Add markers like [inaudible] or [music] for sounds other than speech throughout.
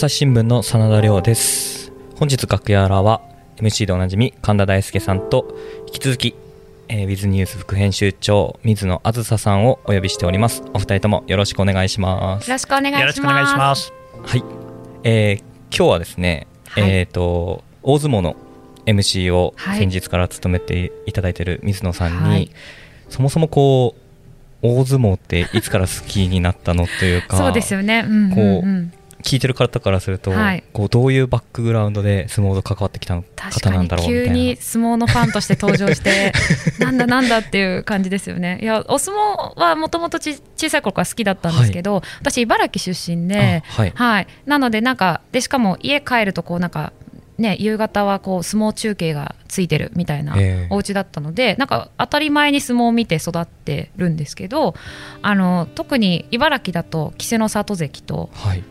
朝日新聞の真田亮です。本日楽屋裏は MC でおなじみ神田大輔さんと引き続き、えー、ウィズニュース副編集長水野あずささんをお呼びしております。お二人ともよろしくお願いします。よろしくお願いします。よろしくお願いしますはい、えー、今日はですね、はい、えっ、ー、と大相撲の MC を先日から務めていただいている水野さんに、はい、そもそもこう大相撲っていつから好きになったのというか [laughs] そうですよね、うんうんうん、こう聞いてる方からすると、はい、こうどういうバックグラウンドで相撲と関わってきた方なんだろうみたいな。急に相撲のファンとして登場して [laughs] なんだなんだっていう感じですよね。いやお相撲はもともと小さい頃から好きだったんですけど、はい、私茨城出身で、はい、はい、なのでなんかでしかも家帰るとこうなんかね、夕方はこう相撲中継がついてるみたいなお家だったので、えー、なんか当たり前に相撲を見て育ってるんですけどあの特に茨城だと稀勢の里関と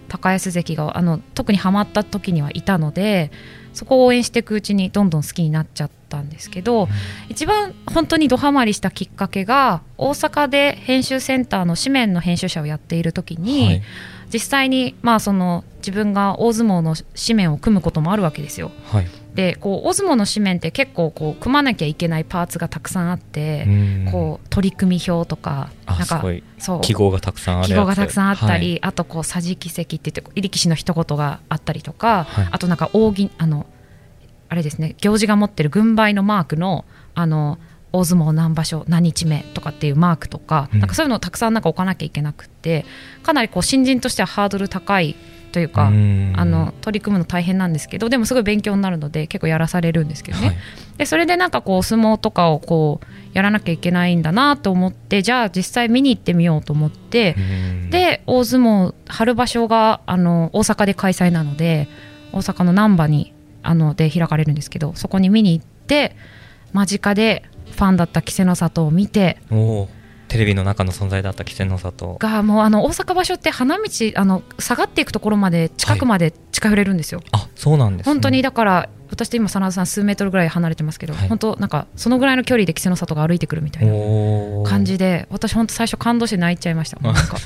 高安関が、はい、あの特にはまった時にはいたのでそこを応援していくうちにどんどん好きになっちゃったんですけど、うん、一番本当にどハマりしたきっかけが大阪で編集センターの紙面の編集者をやっている時に。はい。実際にまあその自分が大相撲の紙面を組むこともあるわけですよ。はい、でこう大相撲の紙面って結構こう組まなきゃいけないパーツがたくさんあってこう取組表とかなんかそう。記号がたくさんあ記号がたくさんあったり、はい、あとこう桟敷席って言って力士の一言があったりとか、はい、あとなんか扇あのあれですね行司が持ってる軍配のマークのあの大相撲何場所何日目とかっていうマークとかうん、なんかそういうのをたくさんなんか置かなきゃいけなくてかなりこう新人としてはハードル高いというかあの取り組むの大変なんですけどでもすごい勉強になるので結構やらされるんですけどね、はい、でそれでなんかこう相撲とかをこうやらなきゃいけないんだなと思ってじゃあ実際見に行ってみようと思ってで大相撲春場所があの大阪で開催なので大阪の難波にあので開かれるんですけどそこに見に行って間近でファンだった稀勢の里を見てテレビの中の存在だった稀勢の里。がもうあの大阪場所って花道あの下がっていくところまで近くまで近寄れるんですよ。はい、あそうなんです、ね、本当にだから私と今真田さん数メートルぐらい離れてますけど、はい、本当なんかそのぐらいの距離で稀勢の里が歩いてくるみたいな感じで私本当最初感動して泣いちゃいました。なんか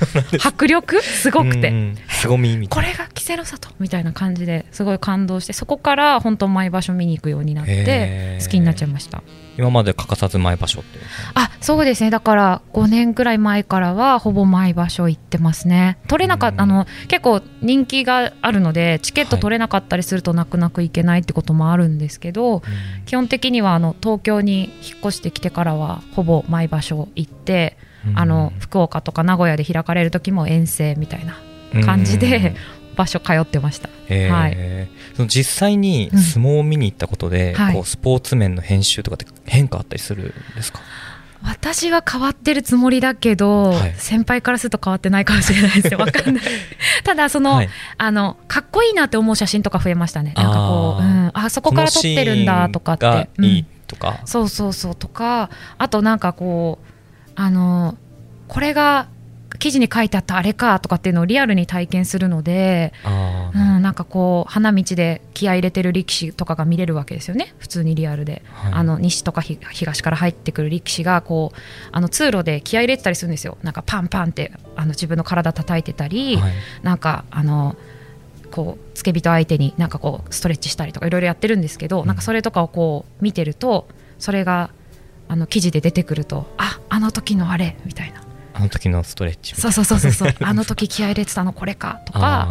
迫力？すごくて。凄みみこれが稀勢の里みたいな感じですごい感動してそこから本当毎場所見に行くようになって好きになっちゃいました。今まで欠かさず毎場所ってあそうですね。だから5年くらい前からはほぼ毎場所行ってますね。取れなかった、あの結構人気があるのでチケット取れなかったりすると泣く泣く行けないってこともあるんですけど、はい、基本的にはあの東京に引っ越してきてからはほぼ毎場所行って、あの福岡とか名古屋で開かれる時も遠征みたいな感じで、場所通ってました、えー、はい、その実際に相撲を見に行ったことで、うん、こうスポーツ面の編集とかって変化あったりするんですか、私は変わってるつもりだけど、はい、先輩からすると変わってないかもしれないですよ、[laughs] わかんない。ただその、はい、あの、かっこいいなって思う写真とか増えましたね。なんかこう、うん、あそこから撮ってるんだとかって。いいとか、うん、そうそうそうとか、あとなんかこう、あの、これが記事に書いてあったあれかとかっていうのをリアルに体験するので、うん、なんかこう花道で気合い入れてる力士とかが見れるわけですよね。普通にリアルで、はい、あの西とか東から入ってくる力士がこうあの通路で気合い入れてたりするんですよ。なんかパンパンってあの自分の体叩いてたり、はい、なんかあのこう付け人相手になんかこうストレッチしたりとかいろいろやってるんですけど、うん、なんかそれとかをこう見てるとそれがあの記事で出てくるとああの時のあれみたいな。あの時のストレッチそうそうそうそうあの時気合入れてたのこれかとか。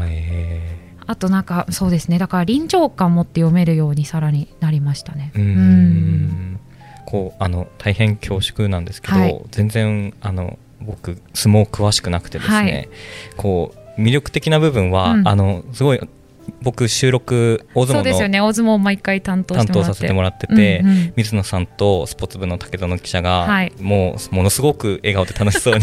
あとなんかそうですね。だから臨場感持って読めるようにさらになりましたね。うん。こうあの大変恐縮なんですけど、はい、全然あの僕相撲詳しくなくてですね、はい、こう魅力的な部分は、うん、あのすごい僕収録大相撲のそうですよね。大相撲毎回担当担当させてもらってて、うんうん、水野さんとスポーツ部の武園記者が、はい、もうものすごく笑顔で楽しそうに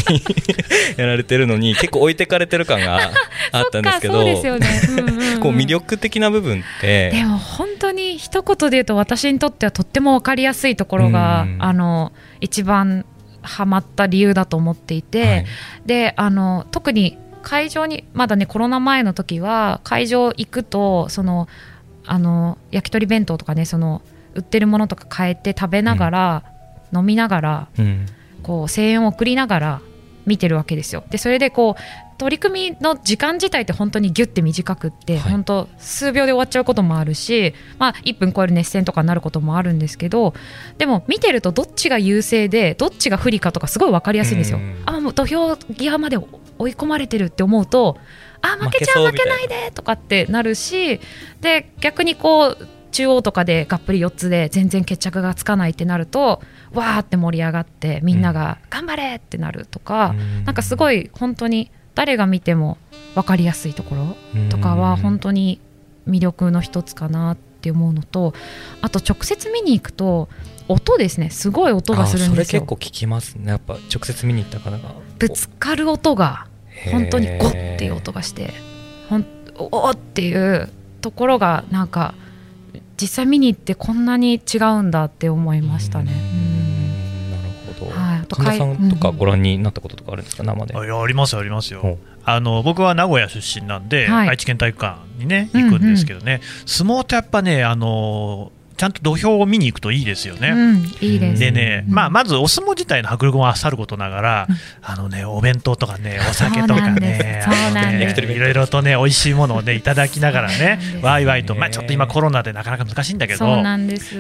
[laughs] やられてるのに結構置いてかれてる感があったんですけど [laughs] 魅力的な部分ってでも本当に一言で言うと私にとってはとっても分かりやすいところが、うん、あの一番ハマった理由だと思っていて、はい、であの特に会場にまだねコロナ前の時は会場行くとそのあの焼き鳥弁当とかねその売ってるものとか変えて食べながら、うん、飲みながら、うん、こう声援を送りながら見てるわけですよ。でそれでこう取り組みの時間自体って本当にぎゅって短くって、はい、本当数秒で終わっちゃうこともあるし、まあ、1分超える熱戦とかになることもあるんですけどでも見てるとどっちが優勢でどっちが不利かとかすごい分かりやすいんですよ。あもう土俵際まで追い込まれてるって思うとあ負けちゃう負けないでとかってなるしで逆にこう中央とかでがっぷり4つで全然決着がつかないってなるとわーって盛り上がってみんなが頑張れってなるとか、うん、なんかすごい本当に誰が見ても分かりやすいところとかは本当に魅力の一つかなって思うのとあと直接見に行くと音ですね。すごい音がするんですよ。それ結構聞きますね。やっぱ直接見に行った方がぶつかる音が本当にゴッっていう音がしてほんおっていうところがなんか実際見に行ってこんなに違うんだって思いましたね。なるほど。はい。神田さんとかご覧になったこととかあるんですか、生で。あいやありますありますよ。あの僕は名古屋出身なんで、はい、愛知県体育館にね行くんですけどね、うんうん、相撲ってやっぱねあのちゃんと土俵を見に行くといいですよね。うん、いいですでね、まあ、まずお相撲自体の迫力もさることながら、あのね、お弁当とかね、[laughs] お酒とかね、いろいろとね、美味しいものをね、いただきながらね、わいわいと、まあ、ちょっと今コロナでなかなか難しいんだけど、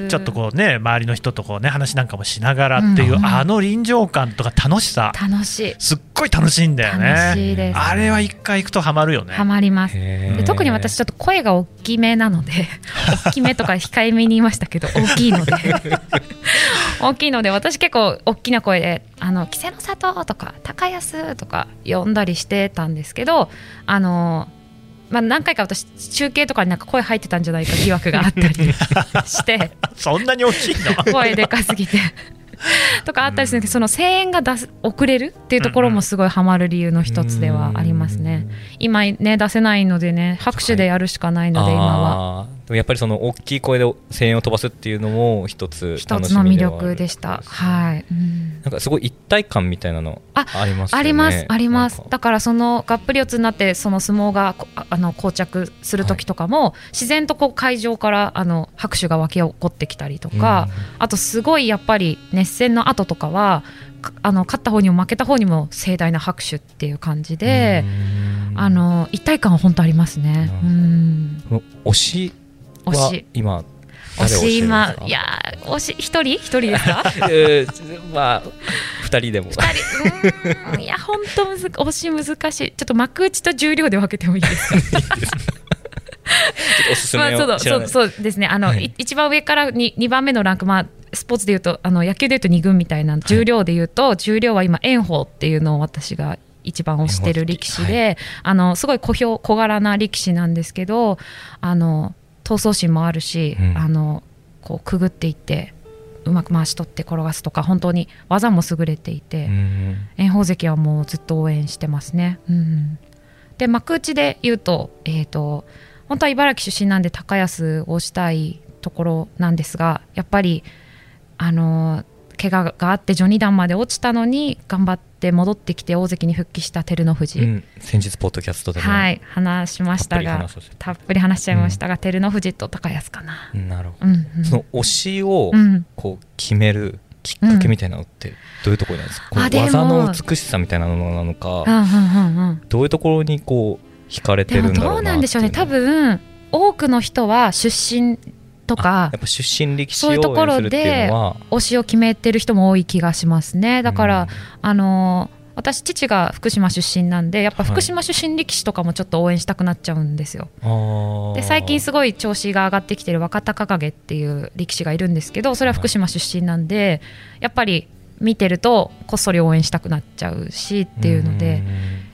ちょっとこうね、周りの人とこうね、話なんかもしながらっていう、あの臨場感とか楽しさ、楽しい。すっごい楽しいんだよね。あれは一回行くとハマるよね。ハマります。で特に私ちょっと声が大きめなので、[laughs] 大きめとか控えめにましたけど大きいので。[laughs] 大きいので私結構大きな声で「あの稀勢の里」とか「高安」とか呼んだりしてたんですけどあのまあ、何回か私中継とかになんか声入ってたんじゃないか疑惑があったり [laughs] して。そんなに大きいの？声でかすぎて。とかあったりするんですけど、その声援が出す遅れるっていうところもすごいハマる理由の一つではありますね。今ね出せないのでね拍手でやるしかないので、今は。でもやっぱりその大きい声で声援を飛ばすっていうのも一つ一つの魅力でした。はい、うん、なんかすごい一体感みたいなのあります、ね、ありますあります。だからそのがっぷり四つになってその相撲があの膠着する時とかも、はい、自然とこう会場からあの拍手が沸き起こってきたりとか、うん、あとすごいやっぱり熱戦の後とかはあの勝った方にも負けた方にも盛大な拍手っていう感じで、あの一体感は本当ありますね。うん、推し推し。今推し今いや推し一人？一人ですか？[laughs] えー、まあ二人でも。二人。いや本当むず推し難しい。ちょっと幕内と重量で分けてもいいですか？[laughs] いいですおすすめまあ、そうそうですね。あの、はい、一番上から二二番目のランクまあスポーツでいうとあの野球でいうと2軍みたいな重量でいうと、はい、重量は今炎鵬っていうのを私が一番推してる力士で、はい、あのすごい小兵小柄な力士なんですけどあの闘争心もあるし、うん、あのこうくぐっていってうまく回し取って転がすとか本当に技も優れていて、うん、炎鵬関はもうずっと応援してますね。うん、で幕内で言うと,、えーと、本当は茨城出身なんで高安をしたいところなんですがやっぱりあの怪我があって序二段まで落ちたのに頑張って戻ってきて大関に復帰した照ノ富士、うん、先日ポッドキャストではい。話しましたがたっぷり話しちゃいましたが、うん、照ノ富士と高安かな。なるほど、うんうん、その推しをこう決めるきっかけみたいなのってどういうところなんですか、うん、技の美しさみたいなのなのか、うんうんうん、どういうところにこう惹かれてるんだろうなどうなんでしょうね。多分多くの人は出身とかやっぱ出身力士そういうところで推しを決めてる人も多い気がしますね。だから、うん、あの私父が福島出身なんでやっぱ福島出身力士とかもちょっと応援したくなっちゃうんですよ。はい、で最近すごい調子が上がってきてる若隆景っていう力士がいるんですけどそれは福島出身なんでやっぱり見てるとこっそり応援したくなっちゃうしっていうので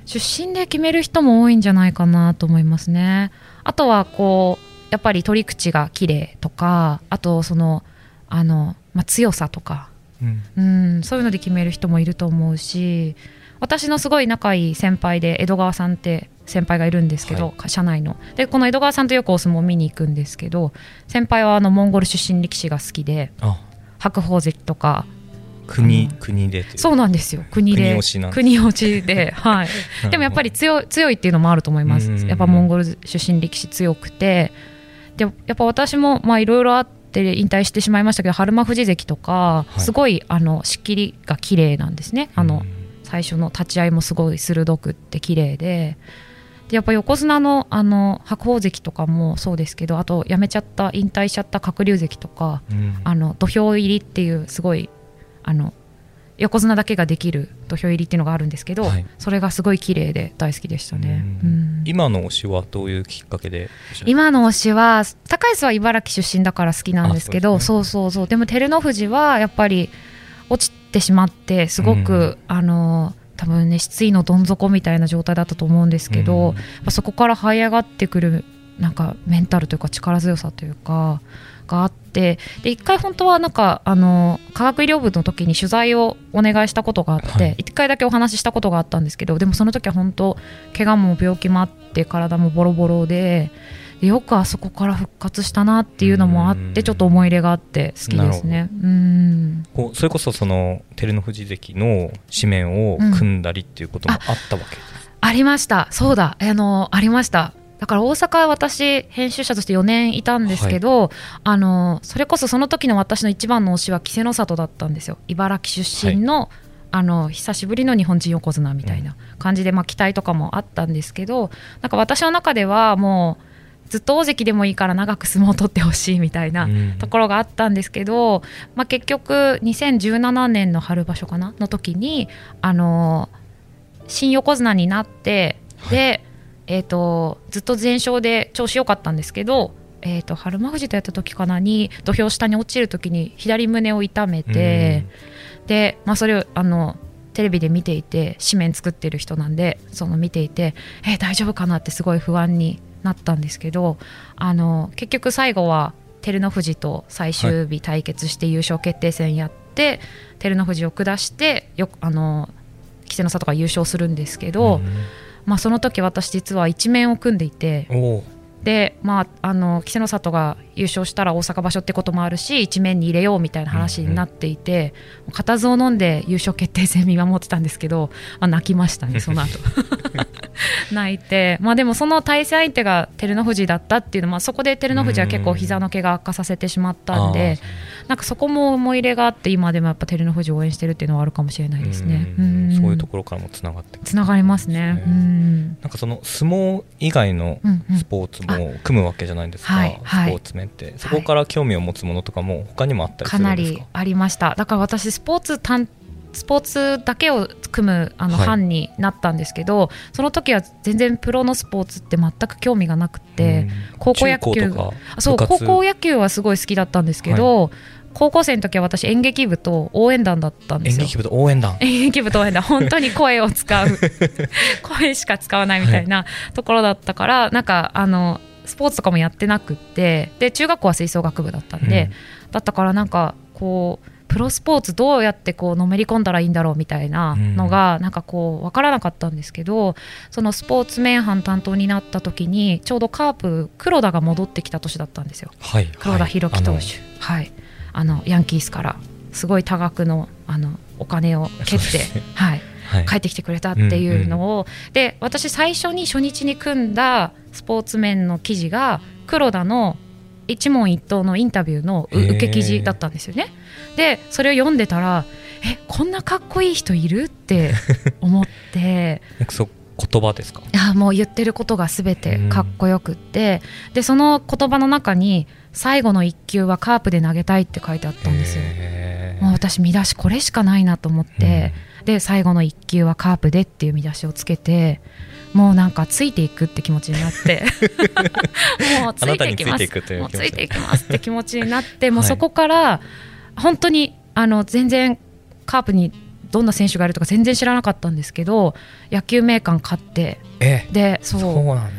出身で決める人も多いんじゃないかなと思いますね。あとはこうやっぱり取り口が綺麗とかあとそのあの、まあ、強さとか、うん、うんそういうので決める人もいると思うし私のすごい仲いい先輩で江戸川さんって先輩がいるんですけど、はい、社内の。でこの江戸川さんとよくお相撲見に行くんですけど先輩はあのモンゴル出身力士が好きで白鵬関とか。国国でそうなんですよ。国で。国落ちで [laughs] はい。でもやっぱり強強いっていうのもあると思います。やっぱモンゴル出身力士強くてでやっぱ私もまあいろいろあって引退してしまいましたけど春馬富士関とか、すごいあの仕切りが綺麗なんですね。あの最初の立ち合いもすごい鋭くって綺麗で。でやっぱ横綱のあの白鵬関とかもそうですけどあと辞めちゃった引退しちゃった鶴竜関とか、うん、あの土俵入りっていうすごいあの横綱だけができる土俵入りっていうのがあるんですけど、はい、それがすごい綺麗で大好きでしたね、うん、今の推しはどういうきっかけで今の推しは高安は茨城出身だから好きなんですけどそう、ね,、そうそうでも照ノ富士はやっぱり落ちてしまってすごく、うん、あの多分ね失意のどん底みたいな状態だったと思うんですけど、うん、そこから這い上がってくるなんかメンタルというか力強さというかがあってで一回本当はなんかあの科学医療部の時に取材をお願いしたことがあって、一、回だけお話ししたことがあったんですけどでもその時は本当怪我も病気もあって体もボロボロで。よくあそこから復活したなっていうのもあってちょっと思い入れがあって好きですね。うん。こうそれこそその照ノ富士関の紙面を組んだりっていうこともあったわけです、うん、ありました。そうだ。あのありましただから大阪は私編集者として4年いたんですけど、はい、あのそれこそその時の私の一番の推しは稀勢の里だったんですよ。茨城出身の、はい、あの久しぶりの日本人横綱みたいな感じで、まあ、期待とかもあったんですけどなんか私の中ではもうずっと大関でもいいから長く相撲を取ってほしいみたいなところがあったんですけど、まあ、結局2017年の春場所かなの時にあの新横綱になってで、えーと、ずっと全勝で調子良かったんですけど、えーと、春馬富士とやった時かなに土俵下に落ちる時に左胸を痛めて、で、まあ、それをあのテレビで見ていて紙面作ってる人なんでその見ていてえー、大丈夫かなってすごい不安になったんですけどあの結局最後は照ノ富士と最終日対決して優勝決定戦やって、はい、照ノ富士を下してよあの稀勢の里が優勝するんですけど。うんまあ、その時私実は一面を組んでいてで、まあ、あの稀勢の里が優勝したら大阪場所ってこともあるし一面に入れようみたいな話になっていて、うんうん、固唾を飲んで優勝決定戦見守ってたんですけど、まあ、泣きましたね [laughs] その後。[laughs] 泣いて、まあ、でもその対戦相手が照ノ富士だったっていうのは、まあ、そこで照ノ富士は結構膝の毛が悪化させてしまったんで、なんかそこも思い入れがあって今でもやっぱ照ノ富士を応援してるっていうのはあるかもしれないですね。そういうところからもつながってつながりますね。うん、なんかその相撲以外のスポーツも組むわけじゃないですか、はいはい、スポーツ面って、そこから興味を持つものとかも他にもあったりするんですか、かなりありました。だから私スポーツ担スポーツだけを組むあの、班になったんですけどその時は全然プロのスポーツって全く興味がなくて高校野球そう高校野球はすごい好きだったんですけど、はい、高校生の時は私演劇部と応援団だったんですよ。演劇部と応援団。演劇部と応援団。[laughs] 本当に声を使う。[laughs] 声しか使わないみたいなところだったから、はい、なんかあのスポーツとかもやってなくってで中学校は吹奏楽部だったんで、うん、だったからなんかこうプロスポーツどうやってこうのめり込んだらいいんだろうみたいなのがなんかこう分からなかったんですけどそのスポーツ面班担当になった時にちょうどカープ黒田が戻ってきた年だったんですよ、はい、黒田博樹投手、はい、あのヤンキースからすごい多額のあのお金を蹴って、はいはい、帰ってきてくれたっていうのを、うんうん、で私最初に初日に組んだスポーツ面の記事が黒田の一問一答のインタビューの受け記事だったんですよね。でそれを読んでたらえこんなかっこいい人いるって [laughs] 思って。そ言葉ですか？いやもう言ってることが全てかっこよくって、でその言葉の中に「最後の1球はカープで投げたい」って書いてあったんですよ。もう私見出しこれしかないなと思って、で最後の1球はカープでっていう見出しをつけてもうなんかついていくって気持ちになって。[laughs] もうついていきます。もうついていきますって気持ちになってもうそこから本当にあの全然カープにどんな選手がいるとか全然知らなかったんですけど野球名鑑買って。でそう。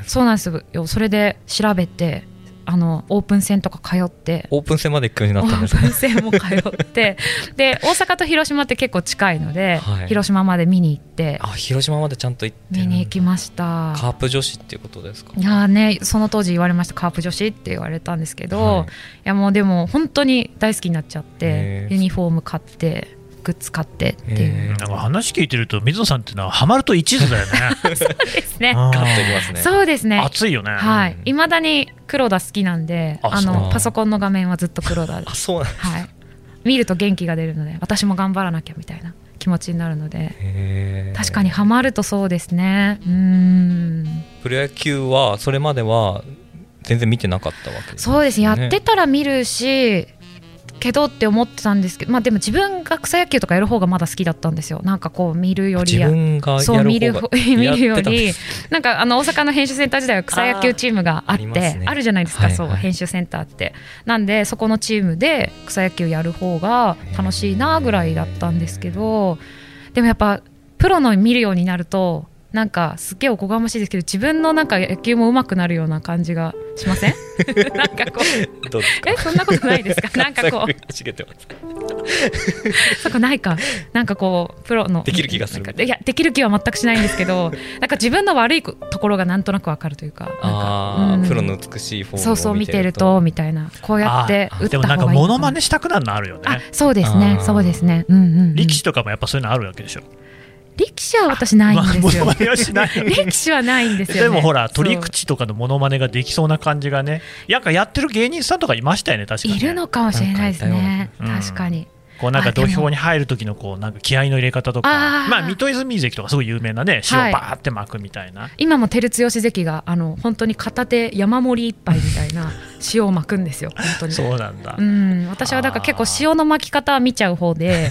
そうなんです。よそれで調べてあのオープン戦とか通って。オープン戦まで行くようになったんですオープン戦も通って。[laughs] で大阪と広島って結構近いので、はい、広島まで見に行って。あ広島までちゃんと行って見に行きました。カープ女子っていうことですか？いやねその当時言われましたカープ女子って言われたんですけど、はい、いやもうでも本当に大好きになっちゃってユニフォーム買ってグッズ買ってっていう、なんか話聞いてると水野さんっていうのはハマると一途だよね。[laughs] そうですね。ね。そうですね。熱いよね。はい。いまだに黒田好きなんであのパソコンの画面はずっと黒田であそうなんはい。見ると元気が出るので私も頑張らなきゃみたいな気気持ちになるので確かにはまるとそうですね。うん。プロ野球はそれまでは全然見てなかったわけ、ね、そうです。やってたら見るしけどって思ってたんですけど、まあ、でも自分が草野球とかやる方がまだ好きだったんですよ。なんかこう見るよりやそう見る [laughs] 見るよりなんかあの大阪の編集センター時代は草野球チームがあってあね、あるじゃないですか、はいはい、そう編集センターって。なんでそこのチームで草野球やる方が楽しいなぐらいだったんですけどでもやっぱプロの見るようになるとなんかすっげえおこがましいですけど自分のなんか野球も上手くなるような感じがしません？[laughs] なんかこう。どうえそんなことないですか？[laughs] なんかこう。そこないか。なんかこうプロの。できる気がするいやできる気は全くしないんですけど [laughs] なんか自分の悪いところがなんとなくわかるというかあ、うん、プロの美しいフォームそうそう見てるとみたいな。こうやって打った方がいいでもな。んかモノマネしたくなるのあるよね。そうですね。そうですね、うんうん、うん、力士とかもやっぱそういうのあるわけでしょ力士は私ないんですよ。力士はない。んですよ、ね、でもほら、取り口とかのものまねができそうな感じがね、なんかやってる芸人さんとかいましたよね、確かに、いるのかもしれないですね、確かに。こうなんか土俵に入る時のこうなんか気合の入れ方とか。まあ水戸泉関とかすごい有名なね塩バーって巻くみたいな、はい、今も照強関があの本当に片手山盛り一杯みたいな [laughs] 塩を巻くんですよ本当に。そうなんだ。うん。私はだから結構塩の巻き方は見ちゃう方で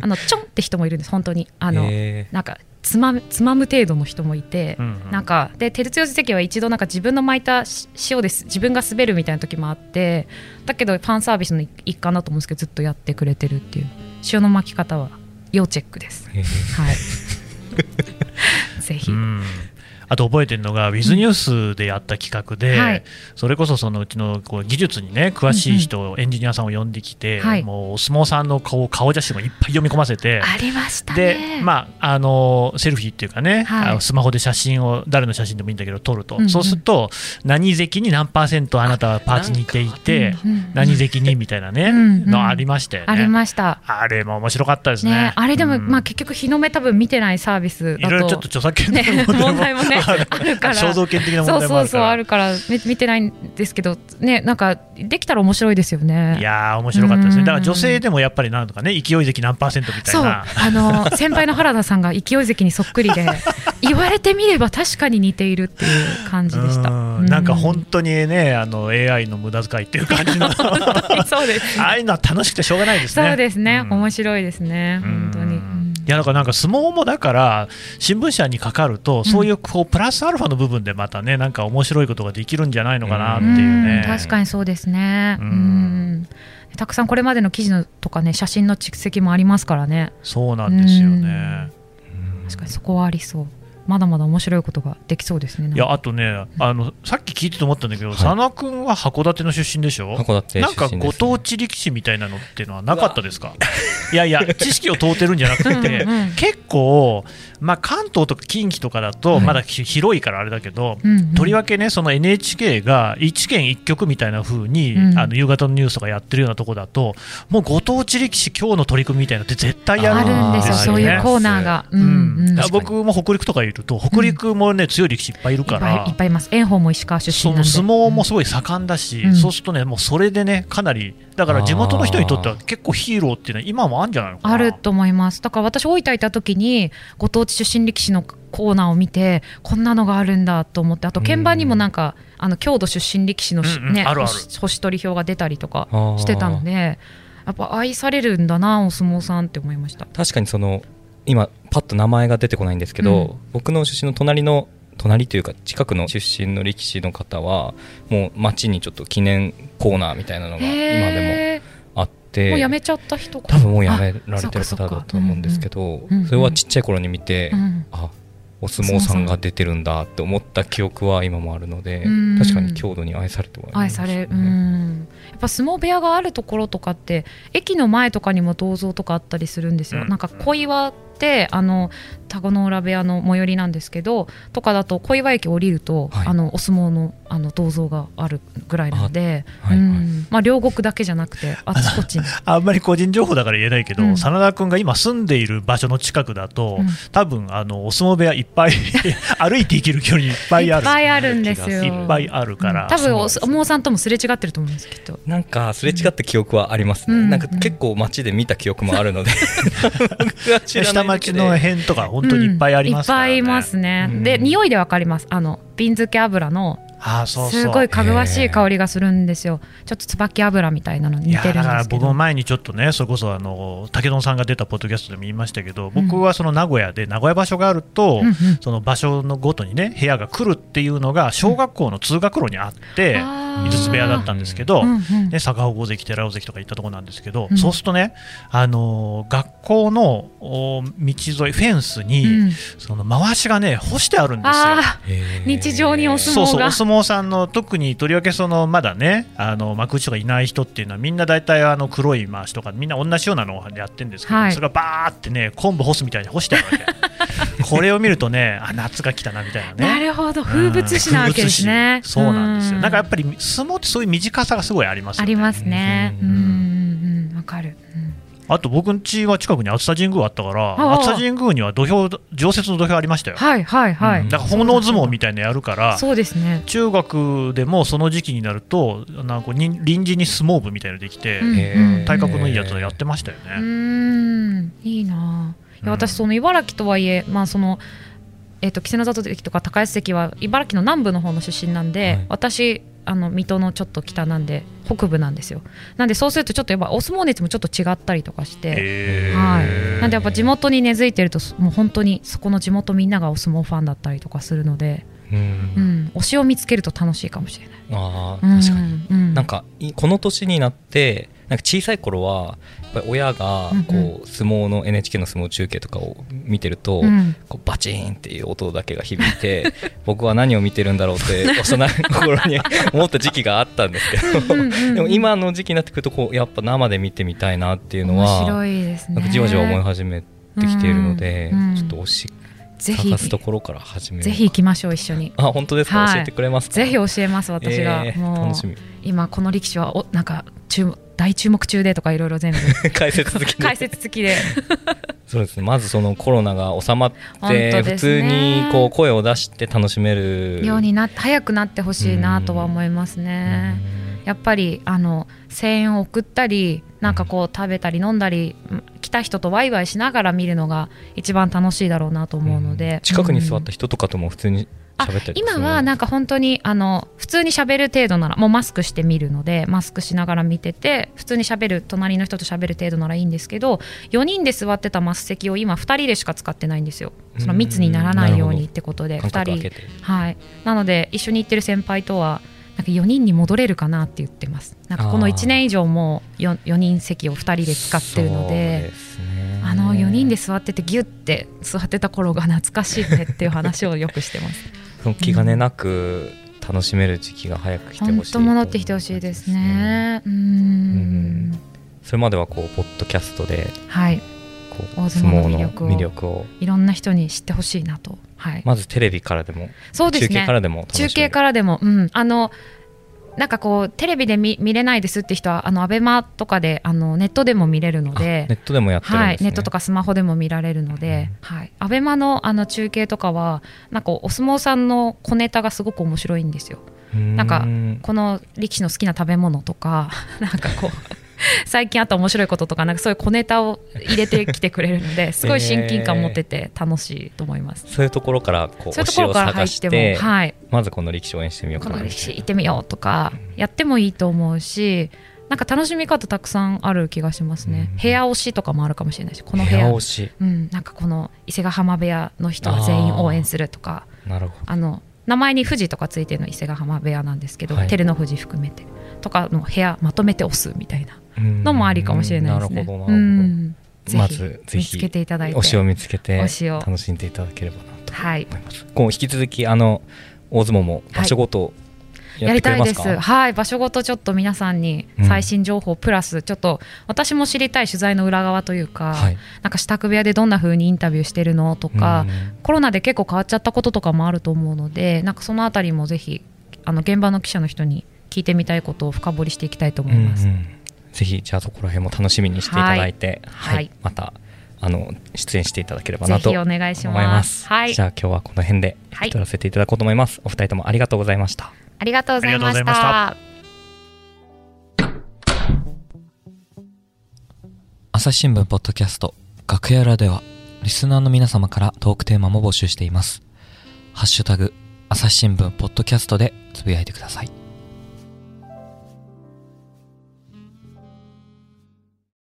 あのちょんって人もいるんです本当に。あのなんかつまつまむ程度の人もいて、うんうん、なんかで照強関は一度なんか自分の巻いた塩です自分が滑るみたいな時もあってだけどファンサービスの一環だと思うんですけどずっとやってくれてるっていう。塩の巻き方は要チェックです。はい。[laughs] ぜひ。あと覚えてるのが、ウィズニュースでやった企画で、はい、それこそそのうちのこう技術にね詳しい人、うんうん、エンジニアさんを呼んできて、はい、もうお相撲さんの顔顔写真をいっぱい読み込ませて、ありましたで、まあ、あのセルフィーっていうかね、はい、スマホで写真を、誰の写真でもいいんだけど、撮ると、うんうん、そうすると、何関に何パーセントあなたはパーツ似ていて、何関にみたいなね、うんうん、のありましたよね。ありました。あれも面白かったですね。ねあれでも、うん、まあ、結局、日の目、多分見てないサービスだと。いろいろちょっと著作権の問題もね、あるから。肖像権的な問題もあるから。そうそうそうあるから。見てないんですけど。ねなんかできたら面白いですよね。いや面白かったですね。だから女性でもやっぱりなんとかね勢い関何パーセントみたいな。あの先輩の原田さんが勢い関にそっくりで [laughs] 言われてみれば確かに似ているっていう感じでした。ん。なんか本当にねあの AI の無駄遣いっていう感じの。[laughs] そうです、ね、[laughs] ああいうのは楽しくてしょうがないですね。そうですね、面白いですね。本当に。いやだからなんか相撲もだから新聞社にかかるとそういうこうプラスアルファの部分でまたねなんか面白いことができるんじゃないのかなっていうね。う確かにそうですね。うんたくさんこれまでの記事のとかね写真の蓄積もありますからね。そうなんですよね。確かにそこはありそう。まだまだ面白いことができそうですね。いやあとねあのさっき聞いてて思ったんだけど、はい、佐野君は函館の出身でしょ？函館、ね、なんかご当地力士みたいなのっていうのはなかったですか？いやいや [laughs] 知識を問うてるんじゃなくてうん、結構まあ関東とか近畿とかだとまだ広いからあれだけど、うん、とりわけねその NHK が一県一局みたいな風に、うん、あの夕方のニュースとかやってるようなとこだともうご当地力士今日の取り組みみたいなのって絶対やるんですよ、ね、そういうコーナーが。僕も北陸とかいると北陸もね、強い力士いっぱいいるから。いっぱいいます。炎鵬も石川出身なん相撲もすごい盛んだし、うん、そうするとねもうそれでねかなりだから地元の人にとっては結構ヒーローっていうのは今もあるんじゃないのかな。あると思います。だから私大分いた時にご当地出身力士のコーナーを見てこんなのがあるんだと思ってあと鍵盤にもなんか、うん、あの郷土出身力士の、ね、うんうん、星取り表が出たりとかしてたのでやっぱ愛されるんだなお相撲さんって思いました。確かにその今パッと名前が出てこないんですけど、うん、僕の出身の隣の隣というか近くの出身の力士の方はもう町にちょっと記念コーナーみたいなのが今でもあってもう辞めちゃった人多分もう辞められてる方だと思うんですけどそれはちっちゃい頃に見て、うん、あお相撲さんが出てるんだって思った記憶は今もあるので確かに郷土に愛されては愛されうん。やっぱ相撲部屋があるところとかって駅の前とかにも銅像とかあったりするんですよ、うん、なんか小岩ってあの田子の浦部屋の最寄りなんですけどとかだと小岩駅降りると、はい、あのお相撲のあの銅像があるぐらいなので、はいはい、うん。まあ、両国だけじゃなくてあちこちに。[laughs] あんまり個人情報だから言えないけど、うん、真田君が今住んでいる場所の近くだと、うん、多分あのお相撲部屋いっぱい [laughs] 歩いて行ける距離いっぱいあるいっぱいあるんですよ。いっぱいあるから、うん、多分お相撲さんともすれ違ってると思うんですけどなんかすれ違った記憶はありますね、なんか結構街で見た記憶もあるので。下町の辺とか本当にいっぱいありますからね、いっぱいいますね、で匂いでわかります。あの瓶漬け油のあそうすごいかぐわしい香りがするんですよ。ちょっと椿油みたいなのに似てるんですけど。だから僕も前にちょっとねそれこそあの武尊さんが出たポッドキャストでも言いましたけど、僕はその名古屋で名古屋場所があると、うんその場所のごとにね部屋が来るっていうのが小学校の通学路にあって、うん井筒部屋だったんですけど、うんうん、ね、坂尾関寺尾関とか行ったところなんですけど、うん、そうするとね、あのー、学校の道沿いフェンスに、うん、その回しがね干してあるんですよ。日常にお相撲そうそうお相撲さんの特にとりわけそのまだねあの幕内とかいない人っていうのはみんな大体あの黒い回しとかみんな同じようなのをやってるんですけど、はい、それがバーってね昆布干すみたいに干してあるわけ。[laughs] これを見るとねあ夏が来たなみたいなね。なるほど。風物詩なわけですね、そうなんですよ。なんかやっぱり相撲ってそういう短さがすごいありますよね。ありますね。うんあと僕ん家は近くに熱田神宮あったから熱田神宮には土俵常設の土俵ありましたよ。はいはいはい、うん、だから奉納相撲みたいなやるからそうですね。中学でもその時期になるとなんか臨時に相撲部みたいなのできて、体格のいいやつをやってましたよね。うん。いいな。私その茨城とはいえまあそのえーと、稀勢の里関とか高安関は茨城の南部の方の出身なんで、はい、私あの水戸のちょっと北なんで北部なんですよ。なんでそうするとちょっとやっぱお相撲熱もちょっと違ったりとかして、はい、なんでやっぱ地元に根付いてるともう本当にそこの地元みんながお相撲ファンだったりとかするので、うん、うん、推しを見つけると楽しいかもしれない。あ確かに、うん、なんかこの年になってなんか小さい頃はぱり親がこう相撲の NHK の相撲中継とかを見てると、こうバチーンっていう音だけが響いて [laughs] 僕は何を見てるんだろうって [laughs] 幼い頃に思った時期があったんですけど。でも今の時期になってくるとこうやっぱ生で見てみたいなっていうのはなんかじわじわ思い始めてきているので、ちょっと推し探すところから始めぜひ行きましょう一緒に。あ本当ですか、はい、教えてくれますぜひ教えます私が、えー、楽しみ。今この力士はおなんか注大注目中でとかいろいろ全部。解説付き解説付きで。[laughs] そうですね。まずそのコロナが収まって、普通にこう声を出して楽しめる。ようにな早くなってほしいなとは思いますね。やっぱりあの声援を送ったりなんかこう食べたり飲んだり来た人とワイワイしながら見るのが一番楽しいだろうなと思うので、近くに座った人とかとも普通に今はなんか本当にあの普通にしゃべる程度ならもうマスクして見るのでマスクしながら見てて普通にしゃべる隣の人としゃべる程度ならいいんですけど4人で座ってたマス席を今2人でしか使ってないんですよ。その密にならないようにってことで2人。はい。なので一緒に行ってる先輩とはなんか4人に戻れるかなって言ってます。なんかこの1年以上も 4, 4人席を2人で使ってるのであの4人で座っててギュッて座ってた頃が懐かしいねっていう話をよくしてます気兼ねなく楽しめる時期が早く来てほしい、うん、戻ってきてほしいですね。うん、それまではこうポッドキャストで、はい、こう相撲の魅力をいろんな人に知ってほしいなと。はい、まずテレビからでも、そうですね、中継からでも中継からでも、うん、あのなんかこうテレビで見見れないですって人はあのアベマとかであのネットでも見れるのでネットでもやってね、はい、ネットとかスマホでも見られるので、うん、はい、アベマのあの中継とかはなんかお相撲さんの小ネタがすごく面白いんですよ。なんかこの力士の好きな食べ物とか [laughs] なんかこう [laughs] 最近あった面白いこととかなんかそういう小ネタを入れてきてくれるので [laughs] すごい親近感持ってて楽しいと思います、えー、そういうところからこうそういうところから入っても、はい、まずこの力士応援してみようかな。この力士行ってみようとかやってもいいと思うしなんか楽しみ方たくさんある気がしますね、うん、部屋推しとかもあるかもしれないしこの部屋。推し、うん、なんかこの伊勢ヶ浜部屋の人は全員応援するとか。なるほど。あの名前に富士とかついてるの伊勢ヶ浜部屋なんですけど、はい、照ノ富士含めて。とかの部屋まとめて押すみたいなのもありかもしれないですね。なるほどなるほど。まずぜひ見つけていただいて。推しを見つけて楽しんでいただければなと思います。はい、こう引き続きあの大相撲も場所ごと、やりたいです。はい、場所ごとちょっと皆さんに最新情報プラス、ちょっと私も知りたい取材の裏側というか、はい、なんか支度部屋でどんな風にインタビューしてるのとか、コロナで結構変わっちゃったこととかもあると思うので、なんかそのあたりもぜひあの現場の記者の人に聞いてみたいことを深掘りしていきたいと思います。うんうん、ぜひじゃあそこら辺も楽しみにしていただいて、はい、はい、またあの出演していただければなと思います。はい、じゃあ今日はこの辺で引き取らせていただこうと思います。お二人ともありがとうございました。ありがとうございました。朝日新聞ポッドキャスト楽屋裏ではリスナーの皆様からトークテーマも募集しています。ハッシュタグ朝日新聞ポッドキャストでつぶやいてください。